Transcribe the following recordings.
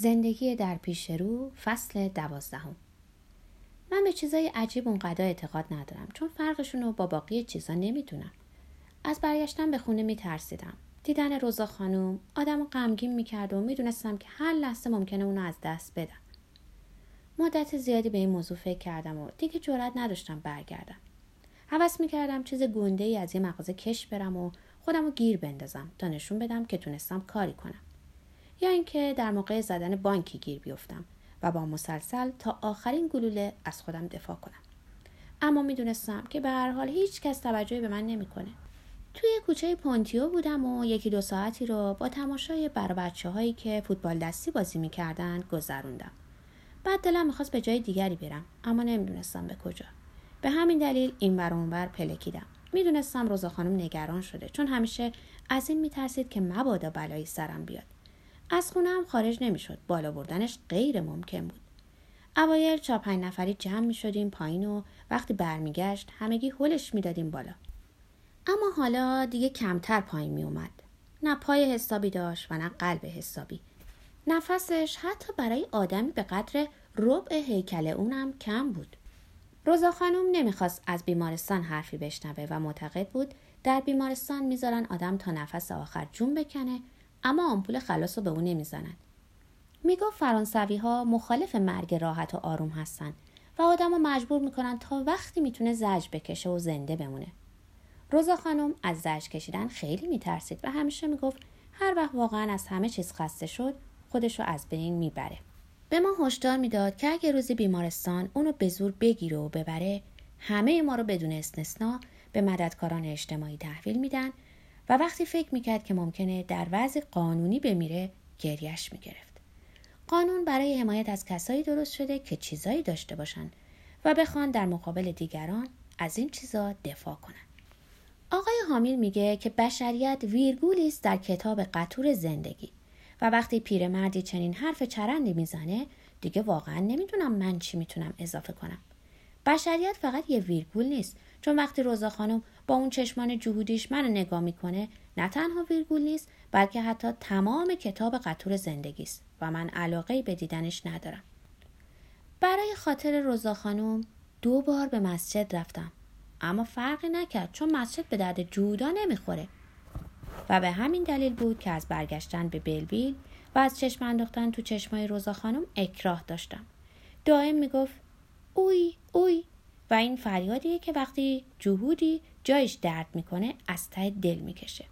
زندگی در پیش رو فصل دوازدهم. من به چیزای عجیب اونقدر اعتقاد ندارم چون فرقشون رو با باقی چیزا نمی‌دونم. از برگشتن به خونه میترسیدم. دیدن روزا خانوم آدم غمگین می‌کرد و می‌دونستم که هر لحظه ممکنه اونو از دست بدم. مدت زیادی به این موضوع فکر کردم و دیگه جرأت نداشتم برگردم. حوض می‌کردم چیز گنده ای از یه مغازه کش برم و خودم رو گیر بندازم تا نشون بدم که تونستم کاری کنم. یا اینکه در موقع زدن بانکی گیر بیفتم و با مسلسل تا آخرین گلوله از خودم دفاع کنم. اما می‌دونستم که به هر حال هیچ کس توجهی به من نمی‌کنه. توی کوچه پونتیو بودم و یکی دو ساعتی رو با تماشای بر بچه هایی که فوتبال دستی بازی می‌کردن گذروندم. بعد دلم می‌خواست به جای دیگری برم اما نمی‌دونستم به کجا. به همین دلیل این بر اونور پلکیدم. می‌دونستم روزا خانم نگران شده چون همیشه از این میترسید که مبادا بلایی سرم بیاد. از خونه هم خارج نمی‌شد. بالا بردنش غیر ممکن بود. اوایل چهار پنج نفری جمع می شدیم پایین و وقتی برمیگشت همگی هلش می‌دادیم بالا. اما حالا دیگه کمتر پایین می اومد نه پای حسابی داشت و نه قلب حسابی. نفسش حتی برای آدمی به قدر ربع هیکل اونم کم بود. روزا خانم نمی‌خواست از بیمارستان حرفی بشنوه و معتقد بود در بیمارستان می‌ذارن آدم تا نفس آخر جون بکنه اما آمپول خلاص رو به اون نمی‌زنن. می‌گفت فرانسوی ها مخالف مرگ راحت و آروم هستن و آدم رو مجبور می‌کنن تا وقتی می‌تونه زج بکشه و زنده بمونه. روزا خانم از زج کشیدن خیلی میترسید و همیشه می‌گفت هر وقت واقعا از همه چیز خسته شد خودش رو از بین می‌بره. به ما هشدار می‌داد که اگه روزی بیمارستان اونو به زور بگیره و ببره همه ما رو بدون استثنا به مددکاران اجتماعی تحویل میدن و وقتی فکر می‌کرد که ممکنه در وضع قانونی بمیره گریش می‌گرفت. قانون برای حمایت از کسایی درست شده که چیزایی داشته باشن و بخوان در مقابل دیگران از این چیزا دفاع کنن. آقای حامیل میگه که بشریت ویرگولی است در کتاب قطور زندگی و وقتی پیرمردی چنین حرف چرندی می‌زنه دیگه واقعا نمی‌دونم من چی می‌تونم اضافه کنم. بشریت فقط یه ویرگول نیست. چون وقتی روزا خانم با اون چشمان جهودیش منو نگاه می‌کنه نه تنها ویرگول نیست بلکه حتی تمام کتاب قطور زندگی است و من علاقه به دیدنش ندارم. برای خاطر روزا خانم دو بار به مسجد رفتم. اما فرقی نکرد چون مسجد به درد جودا نمی‌خوره. و به همین دلیل بود که از برگشتن به بلبیل و از چشم انداختن تو چشمای روزا خانم اکراه داشتم. دائم می‌گفت اوی اوی. و این فریادیه که وقتی جهودی جایش درد می‌کنه از ته دل می‌کشه.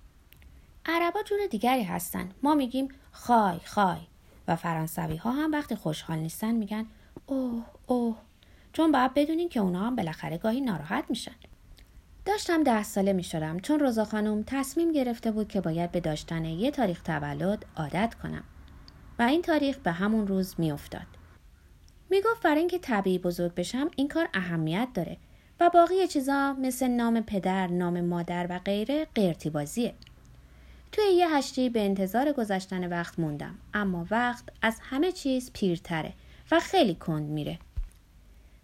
عربا جور دیگری هستن. ما میگیم خای خای. و فرانسوی ها هم وقتی خوشحال نیستن میگن اوه اوه. چون باید بدونین که اونا هم بالاخره گاهی ناراحت میشن. داشتم ده ساله می شدم چون روزا خانم تصمیم گرفته بود که باید به داشتن یه تاریخ تولد عادت کنم. و این تاریخ به همون روز می افتاد. می گفت برای اینکه طبیعی بزرگ بشم این کار اهمیت داره و باقی چیزا مثل نام پدر، نام مادر و غیره قیرتی بازیه. توی یه هشتی به انتظار گذشتن وقت موندم اما وقت از همه چیز پیرتره و خیلی کند میره.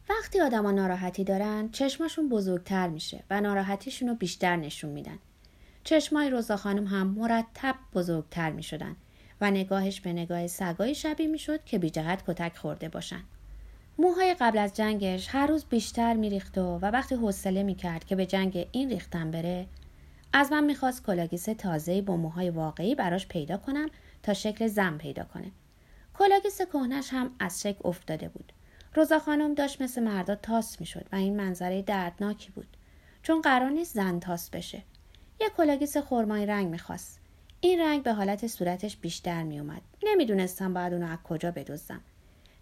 وقتی آدما ناراحتی دارن چشماشون بزرگتر میشه و ناراحتیشون رو بیشتر نشون میدن چشمای روزا خانم هم مرتب بزرگتر می‌شدن و نگاهش به نگاه سگایی شبیه می‌شد که بی جهت کتک خورده باشن موهای قبل از جنگش هر روز بیشتر میریخت و, و وقتی حوصله می‌کرد که به جنگ این ریختن بره از من می‌خواست کلاه‌گیس تازه‌ای با موهای واقعی براش پیدا کنم تا شکل زن پیدا کنه. کلاه‌گیس کهنش هم از شکل افتاده بود. روزا خانم داشت مثل مردا تاس می‌شد و این منظره دردناکی بود. چون قرار نیست زن تاس بشه. یه کلاه‌گیس خرمایی رنگ می‌خواست. این رنگ به حالت صورتش بیشتر میومد نمی‌دونستم باید اونو از کجا بدزدم.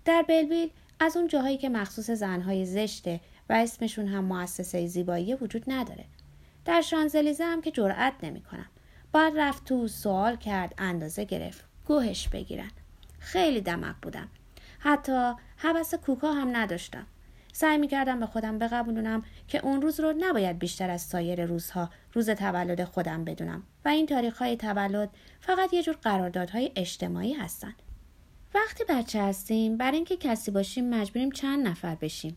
در بلویل از اون جاهایی که مخصوص زنهای زشته و اسمشون هم مؤسسه زیبایی وجود نداره. در شانزلیزه هم که جرأت نمی‌کنم. باید رفت تو سوال کرد اندازه گرفت. گوهش بگیرن. خیلی دمغ بودم. حتی هوس کوکا هم نداشتم. سعی می‌کردم به خودم بقبولونم که اون روز رو نباید بیشتر از سایر روزها روز تولد خودم بدونم. و این تاریخ های تولد فقط یه جور قراردادهای اجتماعی هستن. وقتی بچه هستیم برای اینکه کسی باشیم مجبوریم چند نفر بشیم.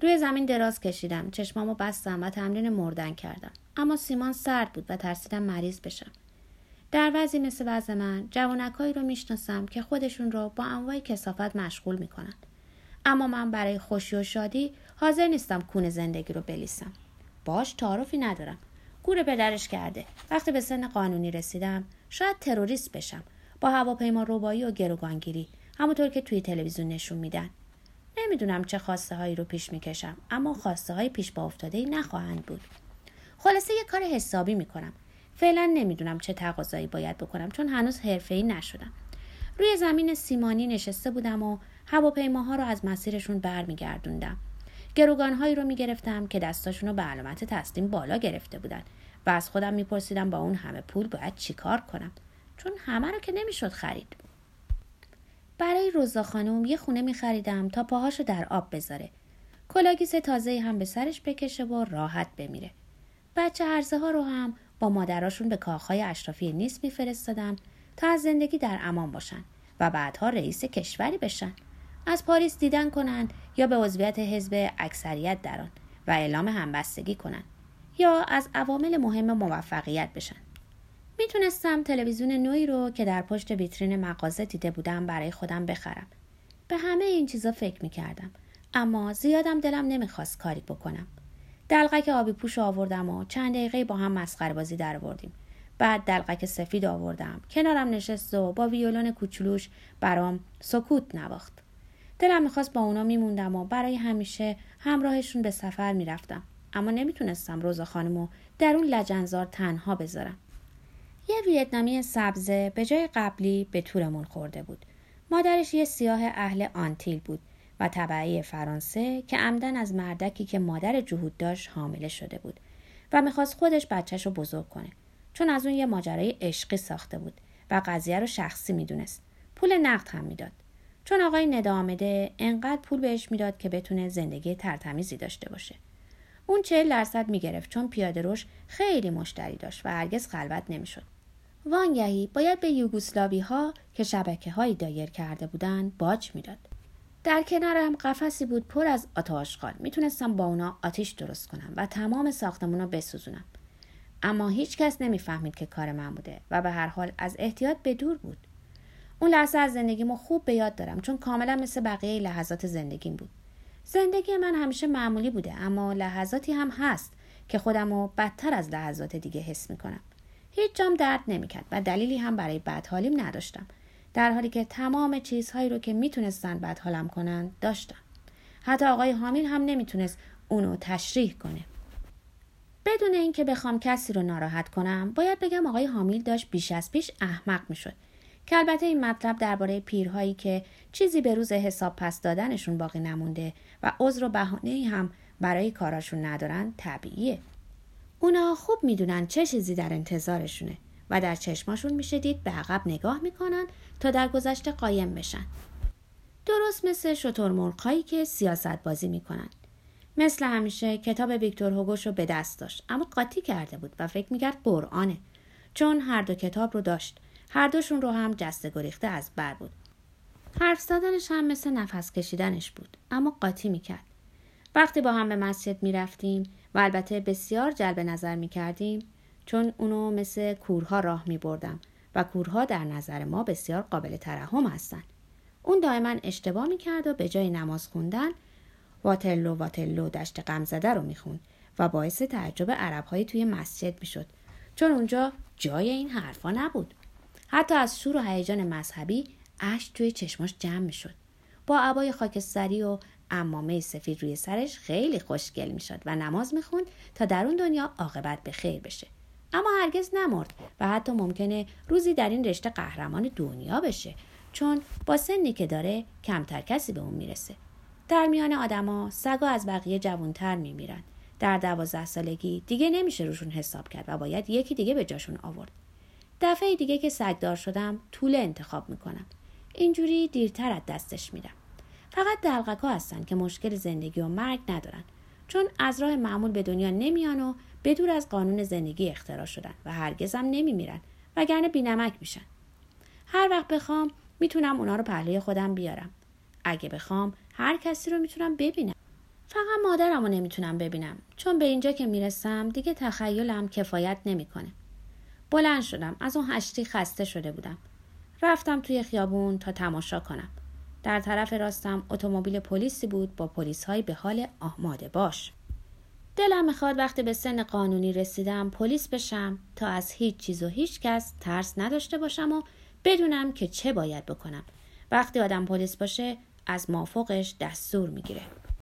روی زمین دراز کشیدم چشمامو بستم و تمرین مردن کردم. اما سیمان سرد بود و ترسیدم مریض بشم. در وضعی مثل وضع من جوانکایی رو می‌شناسم که خودشون رو با انواع کسافت مشغول می‌کنن. اما من برای خوشی و شادی حاضر نیستم کون زندگی رو بلیسم. باش تعارفی ندارم. گور پدرش کرده. وقتی به سن قانونی رسیدم شاید تروریست بشم. با هواپیما روبایی و گروگانگیری همونطور که توی تلویزیون نشون میدن. نمی‌دونم چه خواسته هایی رو پیش می‌کشم اما خواسته های پیش با افتاده ای نخواهند بود. خلاصه یه کار حسابی می‌کنم. فعلا نمی‌دونم چه تقاضایی باید بکنم چون هنوز ای نشدم. روی زمین سیمانی نشسته بودم و هواپیماها رو از مسیرشون برمیگردوندم. گروگانهایی رو می‌گرفتم که دستاشون رو به علامت تسلیم بالا گرفته بودن و از خودم میپرسیدم با اون همه پول باید چیکار کنم. چون همه رو که نمی‌شد خرید. برای روزا خانم یه خونه میخریدم تا پاهاشو در آب بذاره. کلاگیس تازه هم به سرش بکشه و راحت بمیره. بچه هرزه ها رو هم با مادراشون به کاخهای اشرافی نیست میفرستادم تا از زندگی در امان باشن و بعدها رئیس کشوری بشن. از پاریس دیدن کنند یا به عضویت حزب اکثریت در آن و اعلام همبستگی کنند یا از عوامل مهم موفقیت بشن. می‌تونستم تلویزیون نوعی رو که در پشت ویترین مغازه دیده بودم برای خودم بخرم. به همه این چیزا فکر می‌کردم. اما زیادم دلم نمی‌خواست کاری بکنم. دلقک آبی پوش آوردم و چند دقیقه با هم مسخره بازی در آوردیم. بعد دلقک سفید آوردم. کنارم نشست و با ویولون کوچولوش برام سکوت نواخت. دلم می‌خواست با اونا میموندم و برای همیشه همراهشون به سفر می‌رفتم. اما نمی‌تونستم روزا خانمو در اون لجنزار تنها بذارم. یه ویتنامی سبزه به جای قبلی به تورمون خورده بود. مادرش یه سیاه اهل آنتیل بود و طبعی فرانسه که عمدن از مردکی که مادر جهود داشت حامله شده بود و می‌خواست خودش بچهش رو بزرگ کنه. چون از اون یه ماجرای عشقی ساخته بود و قضیه رو شخصی می‌دونست. پول نقد هم می‌داد. چون آقای ندا آمده انقدر پول بهش می‌داد که بتونه زندگی ترتمیزی داشته باشه. اون چهل درصد می‌گرفت چون پیاده روش خیلی مشتری داشت و هرگز خلوت نمی‌شد. وانگهی باید به یوگوسلاوی ها که شبکه هایی دایر کرده بودند باج می‌داد. در کنارم قفسی بود پر از آتاشقال می‌تونستم با اونا آتیش درست کنم و تمام ساختمون رو بسوزونم. اما هیچ کس نمی‌فهمید که کار من بوده و به هر حال از احتیاط به دور بود. اون لحظه از زندگیمو خوب به یاد دارم چون کاملا مثل بقیه لحظات زندگیم بود. زندگی من همیشه معمولی بوده اما لحظاتی هم هست که خودمو بدتر از لحظات دیگه حس می‌کنم. هیچ جام درد نمی‌کرد و دلیلی هم برای بدحالیم نداشتم. در حالی که تمام چیزهایی رو که می‌تونستن بدحالم کنن داشتم. حتی آقای حامیل هم نمی‌تونست اونو تشریح کنه. بدون اینکه بخوام کسی رو ناراحت کنم باید بگم آقای حامیل داشت بیش از پیش احمق می‌شد. که البته این مطلب درباره پیرهایی که چیزی به روز حساب پس دادنشون باقی نمونده و عذر و بهانه هم برای کاراشون ندارن طبیعیه. اونا خوب می‌دونن چه چیزی در انتظارشونه و در چشماشون میشه دید به عقب نگاه می‌کنن تا در گذشته قایم بشن. درست مثل شترمرغهایی که سیاست بازی می‌کنن. مثل همیشه کتاب ویکتور هوگوش رو به دست داشت اما قاطی کرده بود و فکر می‌کرد قرآنه چون هر دو کتاب رو داشت. هر دوشون رو هم جسته گریخته از بر بود. حرف زدنش هم مثل نفس کشیدنش بود اما قاطی می‌کرد. وقتی با هم به مسجد می‌رفتیم و البته بسیار جلب نظر می‌کردیم چون اونو مثل کورها راه میبردم و کورها در نظر ما بسیار قابل ترحم هستند اون دائما اشتباه می‌کرد و به جای نماز خوندن واترلو واترلو دشت غمزده رو می‌خوند و باعث تعجب عربهایی توی مسجد می‌شد. چون اونجا جای این حرفا نبود. حتی از شور و هیجان مذهبی اشک توی چشماش جمع می‌شد. با عبای خاکستری و امامه سفید روی سرش خیلی خوشگل می‌شد و نماز می‌خوند تا در اون دنیا عاقبت به خیر بشه. اما هرگز نمرد و حتی ممکنه روزی در این رشته قهرمان دنیا بشه چون با سنی که داره کمتر کسی به اون می‌رسه. در میان آدما سگا از بقیه جوانتر میمیرن. در دوازده سالگی دیگه نمیشه روشون حساب کرد و باید یکی دیگه به جاشون آورد. دفعه دیگه که سگدار شدم طول انتخاب می‌کنم. اینجوری دیرتر از دستش میدم فقط دلغکا هستن که مشکل زندگی و مرگ ندارن. چون از راه معمول به دنیا نمیان و بدور از قانون زندگی اختراع شدن و هرگزم نمیمیرن وگرنه بینمک میشن. هر وقت بخوام می‌تونم اونا رو پهلوی خودم بیارم. اگه بخوام هر کسی رو می‌تونم ببینم. فقط مادرم رو نمی‌تونم ببینم. چون به اینجا که می‌رسم دیگه تخیلم کفایت نمی‌کنه. بلند شدم. از اون هشتی خسته شده بودم. رفتم توی خیابون تا تماشا کنم. در طرف راستم اتومبیل پلیسی بود با پلیس های به حال آماده باش. دلم می‌خواد وقتی به سن قانونی رسیدم پلیس بشم تا از هیچ چیز و هیچ کس ترس نداشته باشم و بدونم که چه باید بکنم. وقتی آدم پلیس باشه از مافوقش دستور می‌گیره.